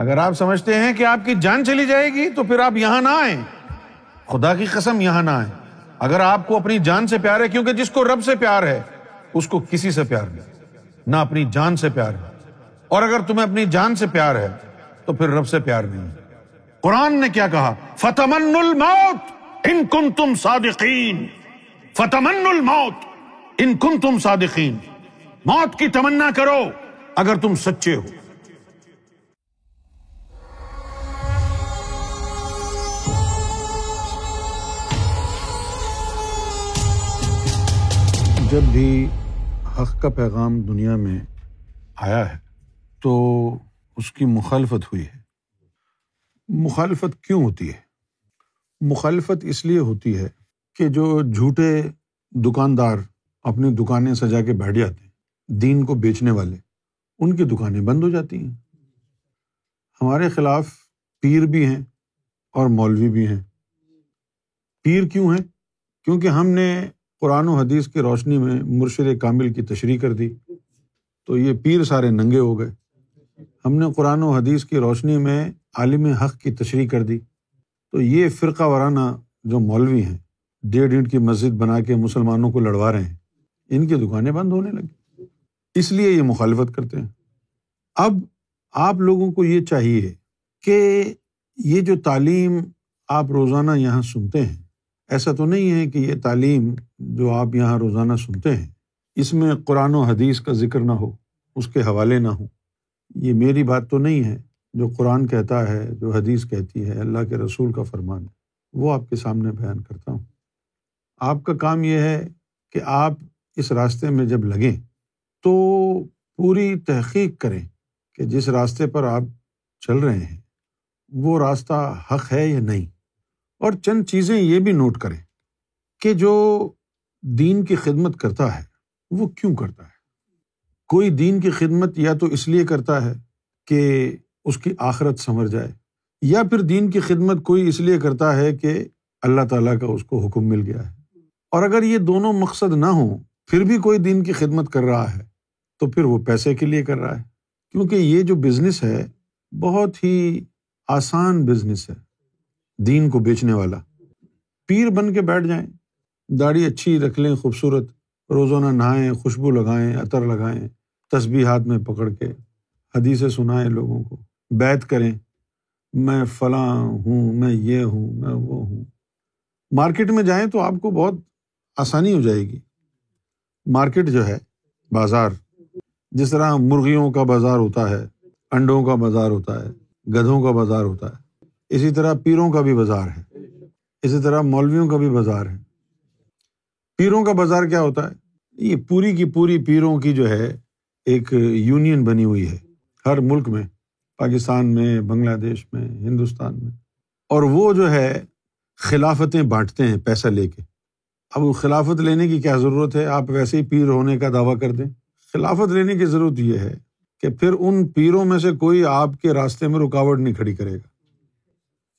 اگر آپ سمجھتے ہیں کہ آپ کی جان چلی جائے گی، تو پھر آپ یہاں نہ آئیں۔ خدا کی قسم یہاں نہ آئیں۔ اگر آپ کو اپنی جان سے پیار ہے، کیونکہ جس کو رب سے پیار ہے، اس کو کسی سے پیار نہیں۔ نہ اپنی جان سے پیار ہے۔ اور اگر تمہیں اپنی جان سے پیار ہے، تو پھر رب سے پیار نہیں۔ قرآن نے کیا کہا؟ فتمن الموت ان کن تم صادقین فتمن الموت ان کن تم صادقین موت کی تمنا کرو اگر تم سچے ہو۔ جب بھی حق کا پیغام دنیا میں آیا ہے، تو اس کی مخالفت ہوئی ہے۔ مخالفت کیوں ہوتی ہے؟ مخالفت اس لیے ہوتی ہے کہ جو جھوٹے دکاندار اپنی دکانیں سجا کے بیٹھ جاتے ہیں، دین کو بیچنے والے، ان کی دکانیں بند ہو جاتی ہیں۔ ہمارے خلاف پیر بھی ہیں اور مولوی بھی ہیں۔ پیر کیوں ہیں؟ کیونکہ ہم نے قرآن و حدیث کی روشنی میں مرشد کامل کی تشریح کر دی تو یہ پیر سارے ننگے ہو گئے۔ ہم نے قرآن و حدیث کی روشنی میں عالم حق کی تشریح کر دی۔ تو یہ فرقہ وارانہ جو مولوی ہیں، ڈیڑھ اینٹ کی مسجد بنا کے مسلمانوں کو لڑوا رہے ہیں، ان کی دکانیں بند ہونے لگی۔ اس لیے یہ مخالفت کرتے ہیں۔ اب آپ لوگوں کو یہ چاہیے کہ یہ جو تعلیم آپ روزانہ یہاں سنتے ہیں ایسا تو نہیں ہے کہ یہ تعلیم جو آپ یہاں روزانہ سنتے ہیں، اس میں قرآن و حدیث کا ذکر نہ ہو، اس کے حوالے نہ ہوں یہ میری بات تو نہیں ہے جو قرآن کہتا ہے، جو حدیث کہتی ہے، اللہ کے رسول کا فرمان ہے۔ وہ آپ کے سامنے بیان کرتا ہوں۔ آپ کا کام یہ ہے کہ آپ اس راستے میں جب لگیں تو پوری تحقیق کریں کہ جس راستے پر آپ چل رہے ہیں، وہ راستہ حق ہے یا نہیں۔ اور چند چیزیں یہ بھی نوٹ کریں کہ جو دین کی خدمت کرتا ہے، وہ کیوں کرتا ہے؟ کوئی دین کی خدمت یا تو اس لیے کرتا ہے کہ اس کی آخرت سنور جائے، یا پھر دین کی خدمت کوئی اس لیے کرتا ہے کہ اللہ تعالیٰ کا اس کو حکم مل گیا ہے۔ اور اگر یہ دونوں مقصد نہ ہوں، پھر بھی کوئی دین کی خدمت کر رہا ہے، تو پھر وہ پیسے کے لیے کر رہا ہے۔ کیونکہ یہ جو بزنس ہے، بہت ہی آسان بزنس ہے۔ دین کو بیچنے والا۔ پیر بن کے بیٹھ جائیں، داڑھی اچھی رکھ لیں، خوبصورت روزانہ نہائیں، خوشبو لگائیں، عطر لگائیں تصبیح ہاتھ میں پکڑ کے حدیثیں سنائیں لوگوں کو۔ بیت کریں، میں فلاں ہوں، میں یہ ہوں، میں وہ ہوں۔ مارکیٹ میں جائیں تو آپ کو بہت آسانی ہو جائے گی۔ مارکیٹ جو ہے، بازار۔ جس طرح مرغیوں کا بازار ہوتا ہے، انڈوں کا بازار ہوتا ہے، گدھوں کا بازار ہوتا ہے اسی طرح پیروں کا بھی بازار ہے۔ اسی طرح مولویوں کا بھی بازار ہے۔ پیروں کا بازار کیا ہوتا ہے؟ یہ پوری کی پوری پیروں کی جو ہے، ایک یونین بنی ہوئی ہے۔ ہر ملک میں، پاکستان میں، بنگلہ دیش میں، ہندوستان میں۔ اور وہ جو ہے، خلافتیں بانٹتے ہیں پیسہ لے کے۔ اب خلافت لینے کی کیا ضرورت ہے؟ آپ ویسے ہی پیر ہونے کا دعویٰ کر دیں۔ خلافت لینے کی ضرورت یہ ہے کہ پھر ان پیروں میں سے کوئی آپ کے راستے میں رکاوٹ نہیں کھڑی کرے گا۔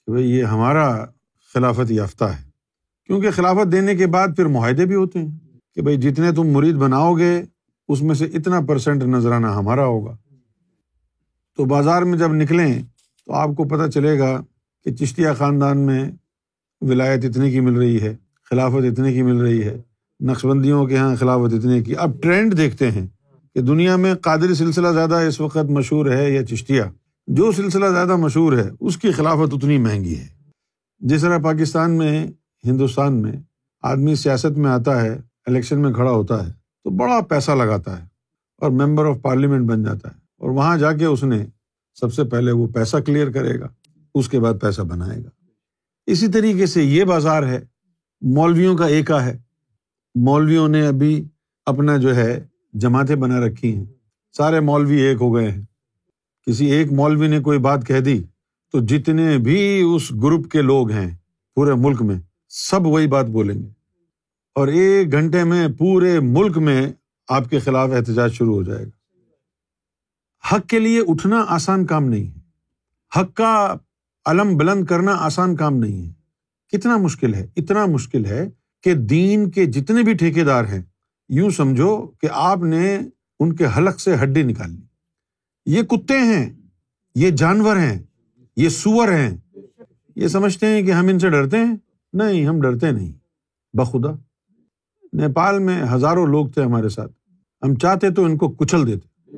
کہ بھائی یہ ہمارا خلافت یافتہ ہے۔ کیونکہ خلافت دینے کے بعد پھر معاہدے بھی ہوتے ہیں کہ بھائی جتنے تم مرید بناؤ گے، اس میں سے اتنا پرسینٹ نذرانہ ہمارا ہوگا۔ تو بازار میں جب نکلیں تو آپ کو پتہ چلے گا کہ چشتیہ خاندان میں ولایت اتنے کی مل رہی ہے، خلافت اتنے کی مل رہی ہے نقش بندیوں کے یہاں خلافت اتنے کی۔ اب ٹرینڈ دیکھتے ہیں کہ دنیا میں قادری سلسلہ زیادہ اس وقت مشہور ہے یا چشتیہ۔ جو سلسلہ زیادہ مشہور ہے، اس کی خلافت اتنی مہنگی ہے۔ جس طرح پاکستان میں، ہندوستان میں آدمی سیاست میں آتا ہے، الیکشن میں کھڑا ہوتا ہے، تو بڑا پیسہ لگاتا ہے اور ممبر آف پارلیمنٹ بن جاتا ہے۔ اور وہاں جا کے اس نے سب سے پہلے وہ پیسہ کلیئر کرے گا، اس کے بعد پیسہ بنائے گا۔ اسی طریقے سے یہ بازار ہے، مولویوں کا ایکا ہے۔ مولویوں نے ابھی اپنا جو ہے جماعتیں بنا رکھی ہیں۔ سارے مولوی ایک ہو گئے ہیں۔ کسی ایک مولوی نے کوئی بات کہہ دی تو جتنے بھی اس گروپ کے لوگ ہیں پورے ملک میں سب وہی بات بولیں گے۔ اور ایک گھنٹے میں پورے ملک میں آپ کے خلاف احتجاج شروع ہو جائے گا۔ حق کے لیے اٹھنا آسان کام نہیں ہے۔ حق کا علم بلند کرنا آسان کام نہیں ہے۔ کتنا مشکل ہے، اتنا مشکل ہے کہ دین کے جتنے بھی ٹھیکے دار ہیں، یوں سمجھو کہ آپ نے ان کے حلق سے ہڈی نکال لی۔ یہ کتے ہیں، یہ جانور ہیں، یہ سور ہیں۔ یہ سمجھتے ہیں کہ ہم ان سے ڈرتے ہیں؟ نہیں، ہم ڈرتے نہیں۔ بخدا، نیپال میں ہزاروں لوگ تھے ہمارے ساتھ۔ ہم چاہتے تو ان کو کچل دیتے،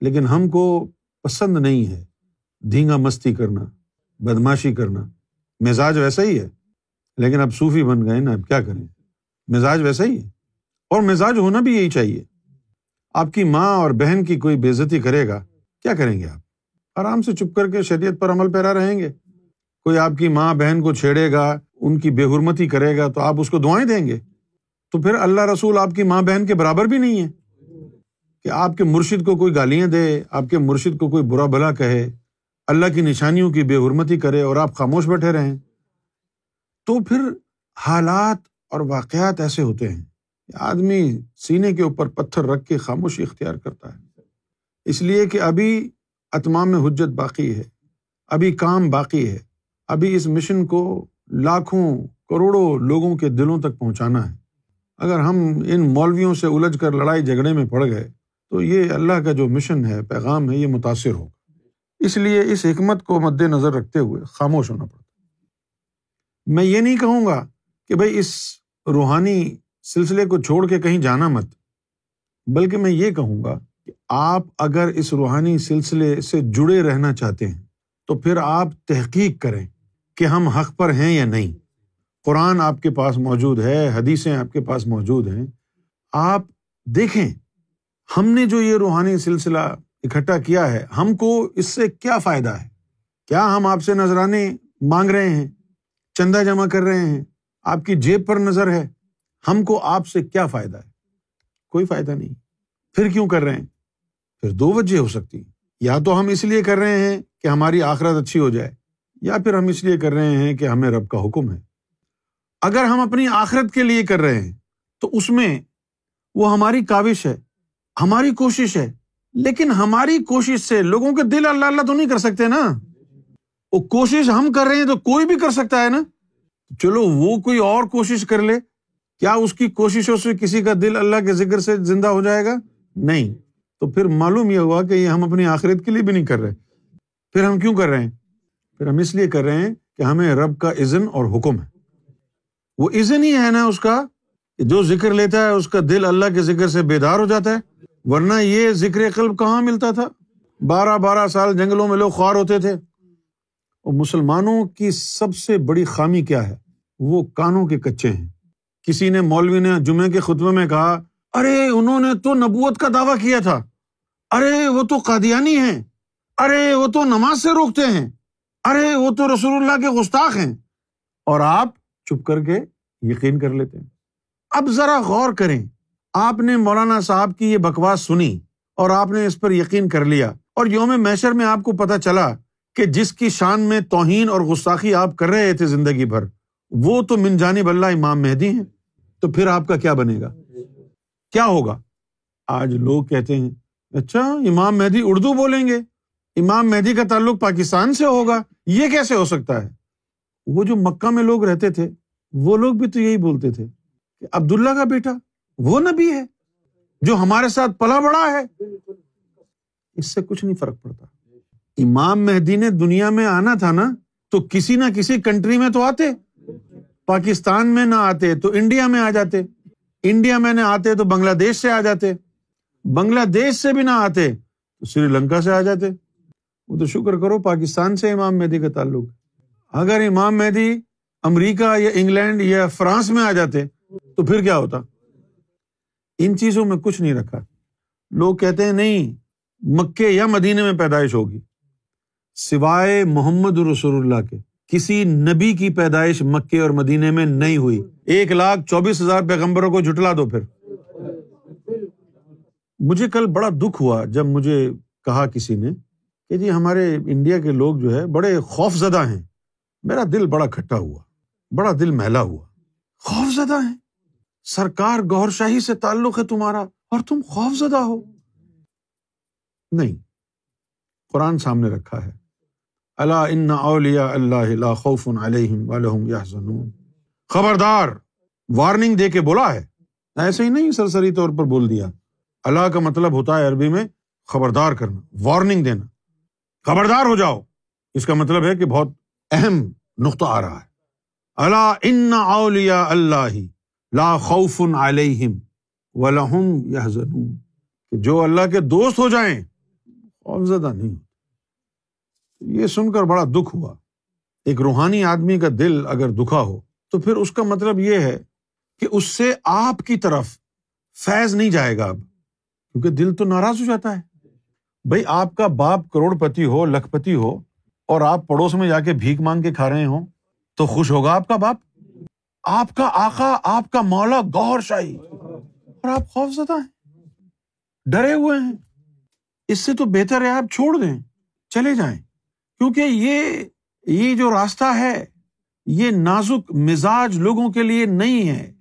لیکن ہم کو پسند نہیں ہے۔ دھینگا مستی کرنا، بدماشی کرنا۔ مزاج ویسا ہی ہے۔ لیکن اب صوفی بن گئے نا، اب کیا کریں؟ مزاج ویسا ہی ہے۔ اور مزاج ہونا بھی یہی چاہیے۔ آپ کی ماں اور بہن کی کوئی بےزتی کرے گا، کیا کریں گے آپ؟ آرام سے چپ کر کے شریعت پر عمل پیرا رہیں گے۔ کوئی آپ کی ماں بہن کو چھیڑے گا، ان کی بے حرمتی کرے گا، تو آپ اس کو دعائیں دیں گے۔ تو پھر اللہ رسول آپ کی ماں بہن کے برابر بھی نہیں ہے کہ آپ کے مرشد کو کوئی گالیاں دے، آپ کے مرشد کو کوئی برا بلا کہے، اللہ کی نشانیوں کی بے حرمتی کرے اور آپ خاموش بیٹھے رہیں۔ تو پھر حالات اور واقعات ایسے ہوتے ہیں۔ آدمی سینے کے اوپر پتھر رکھ کے خاموشی اختیار کرتا ہے۔ اس لیے کہ ابھی اتمام میں حجت باقی ہے، ابھی کام باقی ہے، ابھی اس مشن کو لاکھوں کروڑوں لوگوں کے دلوں تک پہنچانا ہے۔ اگر ہم ان مولویوں سے الجھ کر لڑائی جھگڑے میں پڑ گئے، تو یہ اللہ کا جو مشن ہے، پیغام ہے، یہ متاثر ہوگا۔ اس لیے اس حکمت کو مد نظر رکھتے ہوئے خاموش ہونا پڑتا میں یہ نہیں کہوں گا کہ بھائی اس روحانی سلسلے کو چھوڑ کے کہیں جانا مت۔ بلکہ میں یہ کہوں گا کہ آپ اگر اس روحانی سلسلے سے جڑے رہنا چاہتے ہیں، تو پھر آپ تحقیق کریں کہ ہم حق پر ہیں یا نہیں۔ قرآن آپ کے پاس موجود ہے، حدیثیں آپ کے پاس موجود ہیں۔ آپ دیکھیں، ہم نے جو یہ روحانی سلسلہ اکٹھا کیا ہے، ہم کو اس سے کیا فائدہ ہے؟ کیا ہم آپ سے نذرانے مانگ رہے ہیں؟ چندہ جمع کر رہے ہیں؟ آپ کی جیب پر نظر ہے؟ ہم کو آپ سے کیا فائدہ ہے؟ کوئی فائدہ نہیں۔ پھر کیوں کر رہے ہیں؟ پھر دو وجہ ہو سکتی یا تو ہم اس لیے کر رہے ہیں کہ ہماری آخرت اچھی ہو جائے، یا پھر ہم اس لیے کر رہے ہیں کہ ہمیں رب کا حکم ہے۔ اگر ہم اپنی آخرت کے لیے کر رہے ہیں، تو اس میں وہ ہماری کاوش ہے، ہماری کوشش ہے۔ لیکن ہماری کوشش سے لوگوں کے دل اللہ اللہ تو نہیں کر سکتے نا۔ وہ کوشش ہم کر رہے ہیں تو کوئی بھی کر سکتا ہے نا۔ چلو وہ کوئی اور کوشش کر لے۔ کیا اس کی کوششوں سے کسی کا دل اللہ کے ذکر سے زندہ ہو جائے گا؟ نہیں۔ تو پھر معلوم یہ ہوا کہ یہ ہم اپنی آخرت کے لیے بھی نہیں کر رہے۔ پھر ہم کیوں کر رہے ہیں؟ پھر ہم اس لیے کر رہے ہیں کہ ہمیں رب کا عزن اور حکم ہے۔ وہ عزن ہی ہے نا اس کا جو ذکر لیتا ہے اس کا دل اللہ کے ذکر سے بیدار ہو جاتا ہے۔ ورنہ یہ ذکر قلب کہاں ملتا تھا؟ بارہ بارہ سال جنگلوں میں لوگ خوار ہوتے تھے۔ اور مسلمانوں کی سب سے بڑی خامی کیا ہے؟ وہ کانوں کے کچے ہیں۔ کسی نے مولوی نے جمعے کے خطبے میں کہا، ارے، انہوں نے تو نبوت کا دعویٰ کیا تھا۔ ارے، وہ تو قادیانی ہیں۔ ارے، وہ تو نماز سے روکتے ہیں۔ ارے، وہ تو رسول اللہ کے گستاخ ہیں۔ اور آپ چپ کر کے یقین کر لیتے ہیں۔ اب ذرا غور کریں۔ آپ نے مولانا صاحب کی یہ بکواس سنی اور آپ نے اس پر یقین کر لیا۔ اور یوم میشر میں آپ کو پتا چلا کہ جس کی شان میں توہین اور گستاخی آپ کر رہے تھے زندگی بھر وہ تو من جانب اللہ امام مہدی ہیں، تو پھر آپ کا کیا بنے گا؟ کیا ہوگا؟ آج لوگ کہتے ہیں اچھا امام مہدی اردو بولیں گے، امام مہدی کا تعلق پاکستان سے ہوگا، یہ کیسے ہو سکتا ہے؟ وہ جو مکہ میں لوگ رہتے تھے، وہ لوگ بھی تو یہی بولتے تھے کہ عبداللہ کا بیٹا، وہ نبی ہے جو ہمارے ساتھ پلا بڑا ہے۔ اس سے کچھ نہیں فرق پڑتا۔ امام مہدی نے دنیا میں آنا تھا نا، تو کسی نہ کسی کنٹری میں تو آتے۔ پاکستان میں نہ آتے تو انڈیا میں آ جاتے۔ انڈیا میں نہ آتے تو بنگلہ دیش سے آ جاتے۔ بنگلہ دیش سے بھی نہ آتے تو سری لنکا سے آ جاتے۔ وہ تو شکر کرو، پاکستان سے امام مہدی کا تعلق۔ اگر امام مہدی امریکہ یا انگلینڈ یا فرانس میں آ جاتے تو پھر کیا ہوتا؟ ان چیزوں میں کچھ نہیں رکھا۔ لوگ کہتے ہیں، نہیں، مکے یا مدینے میں پیدائش ہوگی، سوائے محمد رسول اللہ کے۔ کسی نبی کی پیدائش مکے اور مدینے میں نہیں ہوئی۔ ایک لاکھ چوبیس ہزار پیغمبروں کو جٹلا دو پھر۔ مجھے کل بڑا دکھ ہوا جب مجھے کہا کسی نے کہ جی ہمارے انڈیا کے لوگ جو ہے بڑے خوف زدہ ہیں۔ میرا دل بڑا کھٹا ہوا، بڑا دل میلا ہوا۔ خوف زدہ ہیں۔ سرکار گور شاہی سے تعلق ہے تمہارا اور تم خوف زدہ ہو۔ نہیں، قرآن سامنے رکھا ہے۔ اللہ ان اولیا اللہ خوف خبردار وارننگ دے کے بولا ہے۔ ایسے ہی نہیں سرسری طور پر بول دیا۔ اللہ کا مطلب ہوتا ہے عربی میں خبردار کرنا وارننگ دینا۔ خبردار ہو جاؤ۔ اس کا مطلب ہے کہ بہت اہم نقطہ آ رہا ہے۔ اللہ ان اولیا اللہ لا خوف علیہم ولہم یحزنون۔ کہ جو اللہ کے دوست ہو جائیں، خوف زدہ نہیں ہوتے یہ سن کر بڑا دکھ ہوا۔ ایک روحانی آدمی کا دل اگر دکھا ہو، تو پھر اس کا مطلب یہ ہے کہ اس سے آپ کی طرف فیض نہیں جائے گا اب، کیونکہ دل تو ناراض ہو جاتا ہے۔ بھائی آپ کا باپ کروڑ پتی ہو لکھ پتی ہو اور آپ پڑوس میں جا کے بھیک مانگ کے کھا رہے ہوں، تو خوش ہوگا آپ کا باپ؟ آپ کا آخا آپ کا مولا گور شاہی۔ اور آپ خوف زدہ ہیں، ڈرے ہوئے ہیں۔ اس سے تو بہتر ہے آپ چھوڑ دیں، چلے جائیں۔ کیونکہ یہ یہ جو راستہ ہے، یہ نازک مزاج لوگوں کے لیے نہیں ہے۔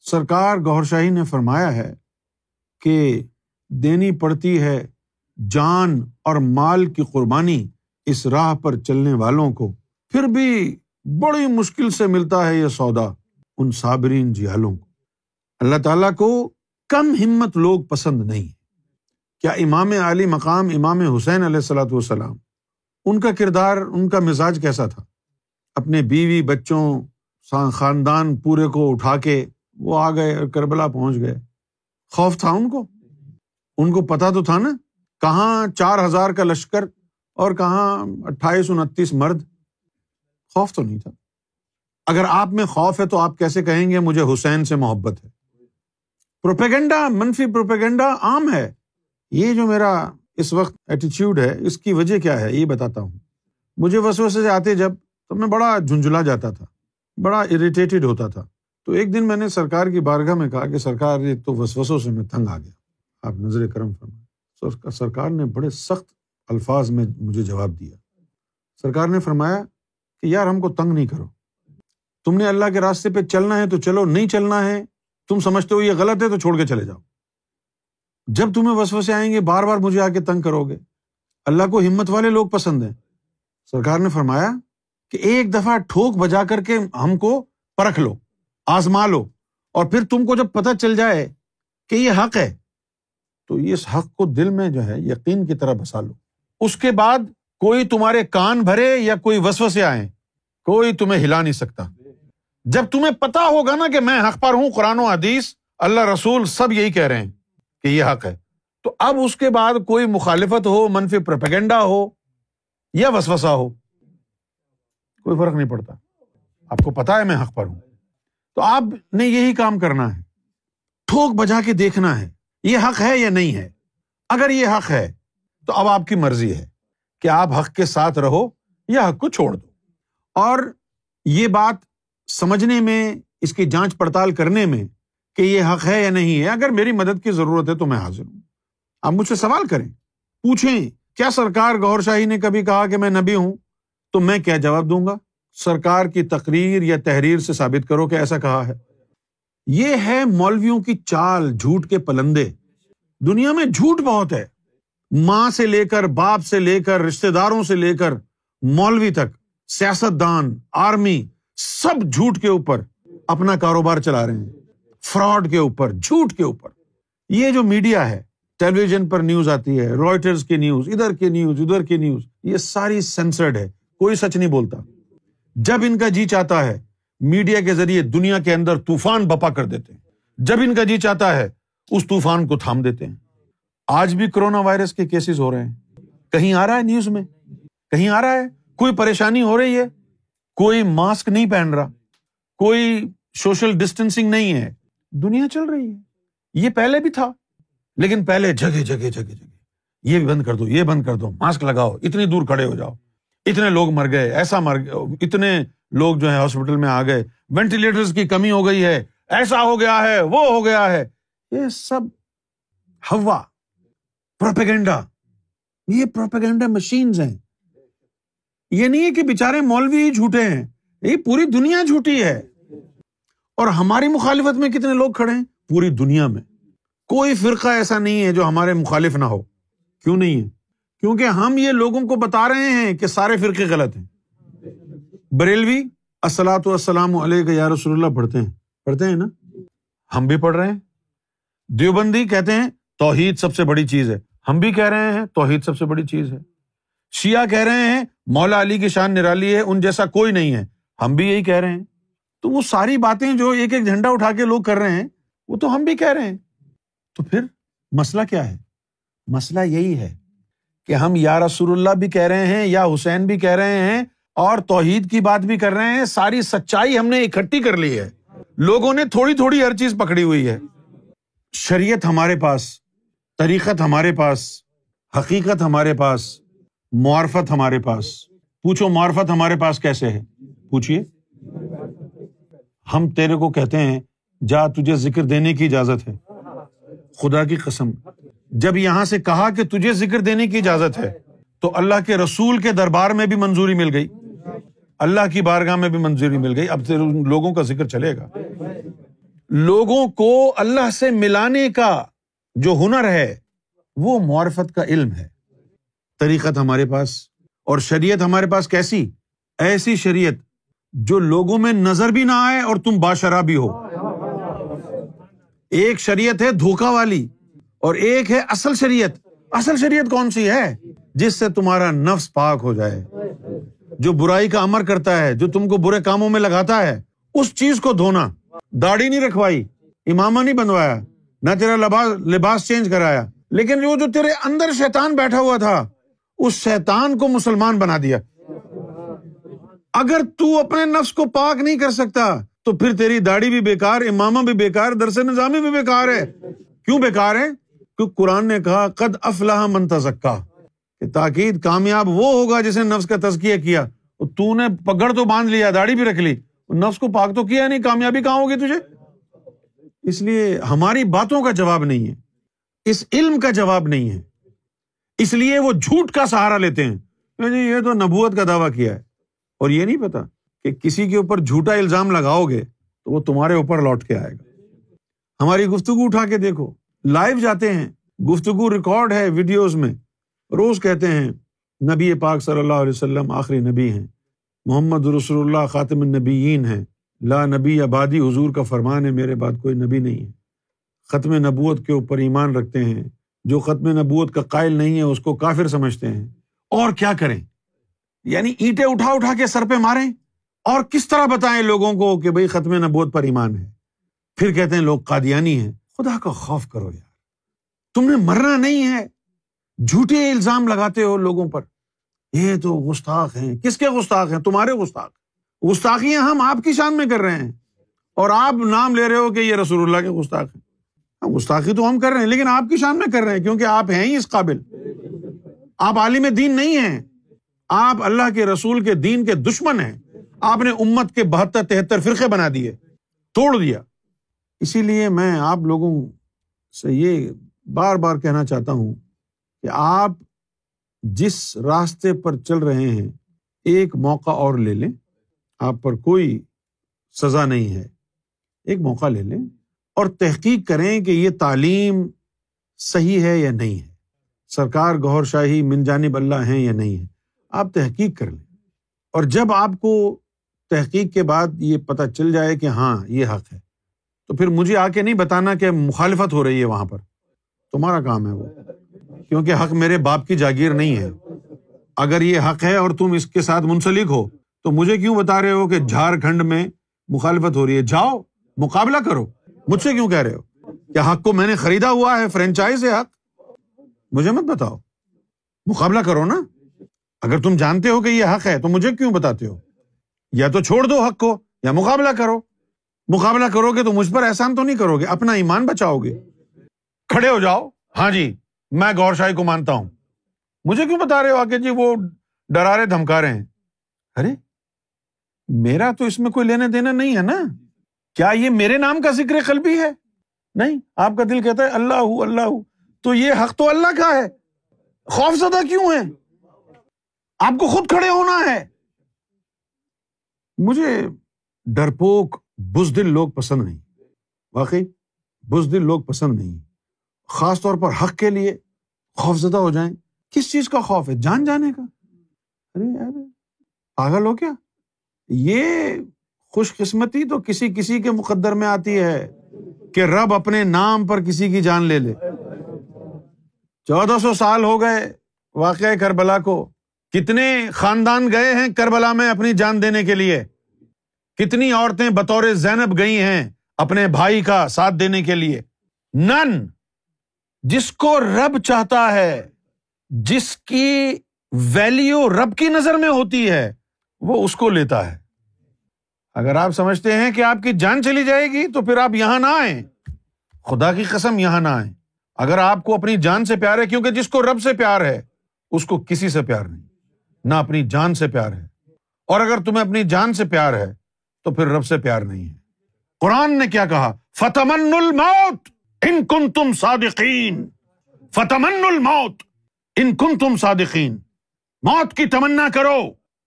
سرکار گور شاہی نے فرمایا ہے کہ دینی پڑتی ہے جان اور مال کی قربانی اس راہ پر چلنے والوں کو۔ پھر بھی بڑی مشکل سے ملتا ہے یہ سودا ان صابرین جیالوں کو۔ اللہ تعالیٰ کو کم ہمت لوگ پسند نہیں۔ کیا امام علی مقام امام حسین علیہ السلاۃ والسلام ان کا کردار، ان کا مزاج کیسا تھا؟ اپنے بیوی، بچوں خاندان پورے کو اٹھا کے وہ آ گئے اور کربلا پہنچ گئے۔ خوف تھا ان کو؟ ان کو پتا تو تھا نا؟ کہاں چار ہزار کا لشکر اور کہاں اٹھائیس انتیس مرد؟ خوف تو نہیں تھا۔ اگر آپ میں خوف ہے تو آپ کیسے کہیں گے مجھے حسین سے محبت ہے؟ پروپیگنڈا، منفی پروپیگنڈا عام ہے۔ یہ جو میرا اس وقت ایٹیچیوڈ ہے، اس کی وجہ کیا ہے؟ یہ بتاتا ہوں۔ مجھے وسوسے سے آتے جب تو میں بڑا جھنجھلا جاتا تھا، بڑا اریٹیٹڈ ہوتا تھا۔ تو ایک دن میں نے سرکار کی بارگاہ میں کہا کہ سرکار، یہ تو وسوسوں سے میں تنگ آ گیا۔ آپ نظر کرم فرمائے سرکار نے بڑے سخت الفاظ میں مجھے جواب دیا۔ سرکار نے فرمایا کہ یار، ہم کو تنگ نہیں کرو۔ تم نے اللہ کے راستے پہ چلنا ہے تو چلو، نہیں چلنا ہے، تم سمجھتے ہو یہ غلط ہے تو چھوڑ کے چلے جاؤ۔ جب تمہیں وسوسے آئیں گے، بار بار مجھے آ کے تنگ کرو گے۔ اللہ کو ہمت والے لوگ پسند ہیں۔ سرکار نے فرمایا کہ ایک دفعہ ٹھوک بجا کر کے ہم کو پرکھ لو، آزما لو۔ اور پھر تم کو جب پتہ چل جائے کہ یہ حق ہے، تو اس حق کو دل میں جو ہے یقین کی طرح بسا لو۔ اس کے بعد کوئی تمہارے کان بھرے یا کوئی وسو سے آئے کوئی تمہیں ہلا نہیں سکتا۔ جب تمہیں پتا ہوگا نا کہ میں حق پر ہوں، قرآن و حدیث، اللہ رسول سب یہی کہہ رہے ہیں۔ کہ یہ حق ہے۔ تو اب اس کے بعد کوئی مخالفت ہو، منفی پروپیگنڈا ہو یا وسوسا ہو، کوئی فرق نہیں پڑتا۔ آپ کو پتا ہے میں حق پر ہوں۔ تو آپ نے یہی کام کرنا ہے۔ ٹھوک بجا کے دیکھنا ہے، یہ حق ہے یا نہیں ہے۔ اگر یہ حق ہے، تو اب آپ کی مرضی ہے کہ آپ حق کے ساتھ رہو یا حق کو چھوڑ دو۔ اور یہ بات سمجھنے میں، اس کی جانچ پڑتال کرنے میں کہ یہ حق ہے یا نہیں ہے، اگر میری مدد کی ضرورت ہے تو میں حاضر ہوں۔ آپ مجھ سے سوال کریں، پوچھیں، کیا سرکار گور شاہی نے کبھی کہا کہ میں نبی ہوں؟ تو میں کیا جواب دوں گا؟ سرکار کی تقریر یا تحریر سے ثابت کرو کہ ایسا کہا ہے۔ یہ ہے مولویوں کی چال جھوٹ کے پلندے۔ دنیا میں جھوٹ بہت ہے۔ ماں سے لے کر باپ سے لے کر رشتے داروں سے لے کر مولوی تک سیاست دان آرمی، سب جھوٹ کے اوپر اپنا کاروبار چلا رہے ہیں۔ فراڈ کے اوپر، جھوٹ کے اوپر۔ یہ جو میڈیا ہے ٹیلی ویژن پر نیوز آتی ہے رائٹرس کی نیوز، ادھر کی نیوز، ادھر کی نیوز، یہ ساری سینسرڈ ہے، کوئی سچ نہیں بولتا۔ جب ان کا جی چاہتا ہے، میڈیا کے ذریعے دنیا کے اندر طوفان بپا کر دیتے ہیں۔ جب ان کا جی چاہتا ہے، اس طوفان کو تھام دیتے ہیں۔ آج بھی کرونا وائرس کے کیسز ہو رہے ہیں۔ کہیں آ رہا ہے نیوز میں؟ کہیں آ رہا ہے؟ کوئی پریشانی ہو رہی ہے؟ کوئی ماسک نہیں پہن رہا۔ کوئی سوشل ڈسٹینسنگ نہیں ہے۔ دنیا چل رہی ہے۔ یہ پہلے بھی تھا، لیکن پہلے جگہ جگہ جگہ جگہ۔ یہ بھی بند کر دو، یہ بند کر دو، ماسک لگاؤ، اتنی دور کھڑے ہو جاؤ۔ اتنے لوگ مر گئے، ایسا مر گئے، اتنے لوگ جو ہے ہاسپٹل میں آ گئے۔ وینٹیلیٹر کی کمی ہو گئی ہے، ایسا ہو گیا ہے، وہ ہو گیا ہے۔ یہ سب ہوا، پروپیگنڈا۔ یہ پروپیگنڈا مشینز ہیں۔ یہ نہیں ہے کہ بےچارے مولوی جھوٹے ہیں، یہ پوری دنیا جھوٹی ہے۔ اور ہماری مخالفت میں کتنے لوگ کھڑے ہیں؟ پوری دنیا میں۔ کوئی فرقہ ایسا نہیں ہے جو ہمارے مخالف نہ ہو۔ کیوں نہیں ہے؟ کیونکہ ہم یہ لوگوں کو بتا رہے ہیں کہ سارے فرقے غلط ہیں۔ بریلوی السلاۃ والسلام علیہ یا رسول اللہ، پڑھتے ہیں۔ پڑھتے ہیں نا؟ ہم بھی پڑھ رہے ہیں۔ دیوبندی کہتے ہیں توحید سب سے بڑی چیز ہے۔ ہم بھی کہہ رہے ہیں توحید سب سے بڑی چیز ہے۔ شیعہ کہہ رہے ہیں مولا علی کی شان نرالی ہے، ان جیسا کوئی نہیں ہے۔ ہم بھی یہی کہہ رہے ہیں۔ تو وہ ساری باتیں جو ایک ایک جھنڈا اٹھا کے لوگ کر رہے ہیں، وہ تو ہم بھی کہہ رہے ہیں۔ تو پھر مسئلہ کیا ہے؟ مسئلہ یہی ہے کہ ہم یا رسول اللہ بھی کہہ رہے ہیں، یا حسین بھی کہہ رہے ہیں، اور توحید کی بات بھی کر رہے ہیں۔ ساری سچائی ہم نے اکٹھی کر لی ہے۔ لوگوں نے تھوڑی تھوڑی ہر چیز پکڑی ہوئی ہے۔ شریعت ہمارے پاس، طریقت ہمارے پاس، حقیقت ہمارے پاس، معرفت ہمارے پاس۔ پوچھو معرفت ہمارے پاس کیسے ہے؟ پوچھیے ہم تیرے کو کہتے ہیں، جا تجھے ذکر دینے کی اجازت ہے۔ خدا کی قسم۔ جب یہاں سے کہا کہ تجھے ذکر دینے کی اجازت ہے، تو اللہ کے رسول کے دربار میں بھی منظوری مل گئی۔ اللہ کی بارگاہ میں بھی منظوری مل گئی۔ اب لوگوں کا ذکر چلے گا۔ لوگوں کو اللہ سے ملانے کا جو ہنر ہے، وہ معرفت کا علم ہے۔ طریقت ہمارے پاس اور شریعت ہمارے پاس کیسی؟ ایسی شریعت جو لوگوں میں نظر بھی نہ آئے اور تم باشرا بھی ہو۔ ایک شریعت ہے دھوکا والی اور ایک ہے اصل شریعت۔ اصل شریعت کون سی ہے؟ جس سے تمہارا نفس پاک ہو جائے۔ جو برائی کا امر کرتا ہے، جو تم کو برے کاموں میں لگاتا ہے، اس چیز کو دھونا۔ داڑھی نہیں رکھوائی، امامہ نہیں بنوایا، نہ تیرا لباس لباس چینج کرایا۔ لیکن وہ جو تیرے اندر شیطان بیٹھا ہوا تھا، اس شیطان کو مسلمان بنا دیا۔ اگر تو اپنے نفس کو پاک نہیں کر سکتا، تو پھر تیری داڑھی بھی بےکار امامہ بھی بےکار درس نظامی بھی بےکار ہے۔ کیوں بےکار ہے؟ کیوں قرآن نے کہا، قد افلاح منتظکا کہ تاکید کامیاب وہ ہوگا جس نے نفس کا تزکیہ کیا۔ تو نے پگڑ تو باندھ لیا، داڑھی بھی رکھ لی۔ نفس کو پاک تو کیا نہیں، کامیابی کہاں ہوگی تجھے؟ اس لیے ہماری باتوں کا جواب نہیں ہے۔ اس علم کا جواب نہیں ہے۔ اس لیے وہ جھوٹ کا سہارا لیتے ہیں۔ جی یہ تو نبوت کا دعویٰ کیا ہے۔ اور یہ نہیں پتا کہ کسی کے اوپر جھوٹا الزام لگاؤ گے تو وہ تمہارے اوپر لوٹ کے آئے گا۔ ہماری گفتگو اٹھا کے دیکھو۔ لائیو جاتے ہیں۔ گفتگو ریکارڈ ہے ویڈیوز میں۔ روز کہتے ہیں، نبی پاک صلی اللہ علیہ وسلم آخری نبی ہیں۔ محمد رسول اللہ خاطم النبیین ہیں۔ لا نبی آبادی، حضور کا فرمان ہے، میرے بعد کوئی نبی نہیں ہے۔ ختم نبوت کے اوپر ایمان رکھتے ہیں۔ جو ختم نبوت کا قائل نہیں ہے، اس کو کافر سمجھتے ہیں۔ اور کیا کریں؟ یعنی اینٹیں اٹھا اٹھا کے سر پہ ماریں اور کس طرح بتائیں لوگوں کو کہ بھائی ختم نبوت پر ایمان ہے؟ پھر کہتے ہیں لوگ قادیانی ہیں۔ خدا کا خوف کرو یار۔ تم نے مرنا نہیں ہے۔ جھوٹے الزام لگاتے ہو لوگوں پر۔ یہ تو گستاخ ہیں۔ کس کے گستاخ ہیں؟ تمہارے گستاخ۔ گستاخیاں ہم آپ کی شان میں کر رہے ہیں۔ اور آپ نام لے رہے ہو کہ یہ رسول اللہ کے گستاخ ہیں۔ گستاخی تو ہم کر رہے ہیں، لیکن آپ کی شان میں کر رہے ہیں کیونکہ آپ ہیں ہی اس قابل۔ آپ عالم دین نہیں ہیں۔ آپ اللہ کے رسول کے دین کے دشمن ہیں۔ آپ نے امت کے بہتر تہتر فرقے بنا دیے، توڑ دیا۔ اسی لیے میں آپ لوگوں سے یہ بار بار کہنا چاہتا ہوں کہ آپ جس راستے پر چل رہے ہیں، ایک موقع اور لے لیں۔ آپ پر کوئی سزا نہیں ہے، ایک موقع لے لیں اور تحقیق کریں کہ یہ تعلیم صحیح ہے یا نہیں ہے۔ سرکار گور شاہی من جانب اللہ ہیں یا نہیں ہے آپ تحقیق کر لیں۔ اور جب آپ کو تحقیق کے بعد یہ پتہ چل جائے کہ ہاں یہ حق ہے، تو پھر مجھے آ کے نہیں بتانا کہ مخالفت ہو رہی ہے وہاں پر۔ تمہارا کام ہے وہ، کیونکہ حق میرے باپ کی جاگیر نہیں ہے۔ اگر یہ حق ہے اور تم اس کے ساتھ منسلک ہو، تو مجھے کیوں بتا رہے ہو کہ جھارکھنڈ میں مخالفت ہو رہی ہے؟ جاؤ، مقابلہ کرو۔ مجھ سے کیوں کہہ رہے ہو؟ کیا حق کو میں نے خریدا ہوا ہے؟ فرینچائز ہے حق۔ مجھے مت بتاؤ۔ مقابلہ کرو نا۔ اگر تم جانتے ہو کہ یہ حق ہے، تو مجھے کیوں بتاتے ہو؟ یا تو چھوڑ دو حق کو، یا مقابلہ کرو۔ مقابلہ کرو گے تو مجھ پر احسان تو نہیں کرو گے، اپنا ایمان بچاؤ گے۔ کھڑے ہو جاؤ۔ ہاں جی میں گور شاہی کو مانتا ہوں۔ مجھے کیوں بتا رہے ہو آگے جی وہ ڈرا رہے، دھمکا رہے ہیں؟ ارے، میرا تو اس میں کوئی لینا دینا نہیں ہے نا۔ کیا یہ میرے نام کا ذکر قلبی ہے؟ نہیں، آپ کا دل کہتا ہے اللہ اللہ تو یہ حق تو اللہ کا ہے۔ خوف زدہ کیوں ہے آپ کو خود کھڑے ہونا ہے۔ مجھے ڈرپوک بزدل لوگ پسند نہیں۔ واقعی بزدل لوگ پسند نہیں۔ خاص طور پر حق کے لیے خوف زدہ ہو جائیں۔ کس چیز کا خوف ہے؟ جان جانے کا۔ ارے یار پاگل ہو کیا؟ یہ خوش قسمتی تو کسی کسی کے مقدر میں آتی ہے کہ رب اپنے نام پر کسی کی جان لے لے۔ چودہ سو سال ہو گئے واقع کربلا کو۔ کتنے خاندان گئے ہیں کربلا میں اپنی جان دینے کے لیے؟ کتنی عورتیں بطور زینب گئی ہیں اپنے بھائی کا ساتھ دینے کے لیے؟ نن، جس کو رب چاہتا ہے، جس کی ویلیو رب کی نظر میں ہوتی ہے، وہ اس کو لیتا ہے۔ اگر آپ سمجھتے ہیں کہ آپ کی جان چلی جائے گی، تو پھر آپ یہاں نہ آئیں۔ خدا کی قسم یہاں نہ آئیں۔ اگر آپ کو اپنی جان سے پیار ہے، کیونکہ جس کو رب سے پیار ہے، اس کو کسی سے پیار نہیں۔ نہ اپنی جان سے پیار ہے۔ اور اگر تمہیں اپنی جان سے پیار ہے، تو پھر رب سے پیار نہیں ہے۔ قرآن نے کیا کہا؟ فتمن الموت ان کن تم صادقین فتمن الموت ان کن تم صادقین موت کی تمنا کرو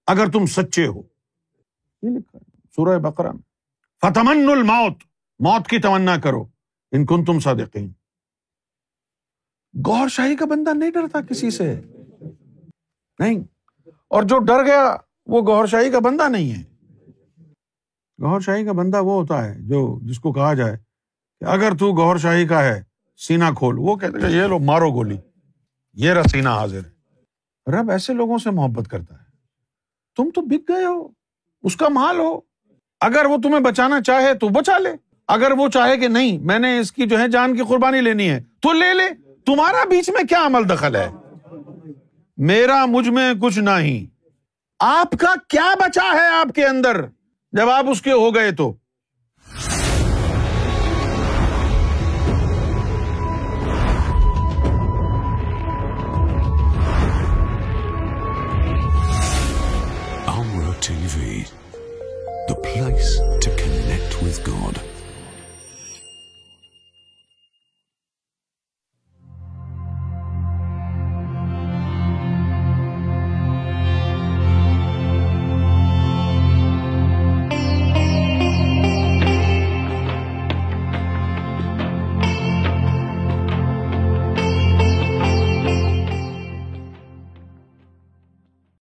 اگر تم سچے ہو۔ یہ لکھا سورہ بقرہ میں۔ فتمن الموت موت کی تمنا کرو۔ ان کن تم صادقین گور شاہی کا بندہ نہیں ڈرتا کسی سے۔ نہیں۔ اور جو ڈر گیا، وہ گور شاہی کا بندہ نہیں ہے۔ گور شاہی کا بندہ وہ ہوتا ہے جو، جس کو کہا جائے کہ اگر تو گور شاہی کا ہے سینا کھول۔ وہ کہتے کہ یہ لو مارو گولی۔ یہ رہا سینا حاضر ہے۔ رب ایسے لوگوں سے محبت کرتا ہے۔ تم تو بک گئے ہو، اس کا مال ہو۔ اگر وہ تمہیں بچانا چاہے تو بچا لے۔ اگر وہ چاہے کہ نہیں، میں نے اس کی جو ہے جان کی قربانی لینی ہے تو لے لے۔ تمہارا بیچ میں کیا عمل دخل ہے؟ میرا مجھ میں کچھ نہیں۔ آپ کا کیا بچا ہے آپ کے اندر؟ جب آپ اس کے ہو گئے تو۔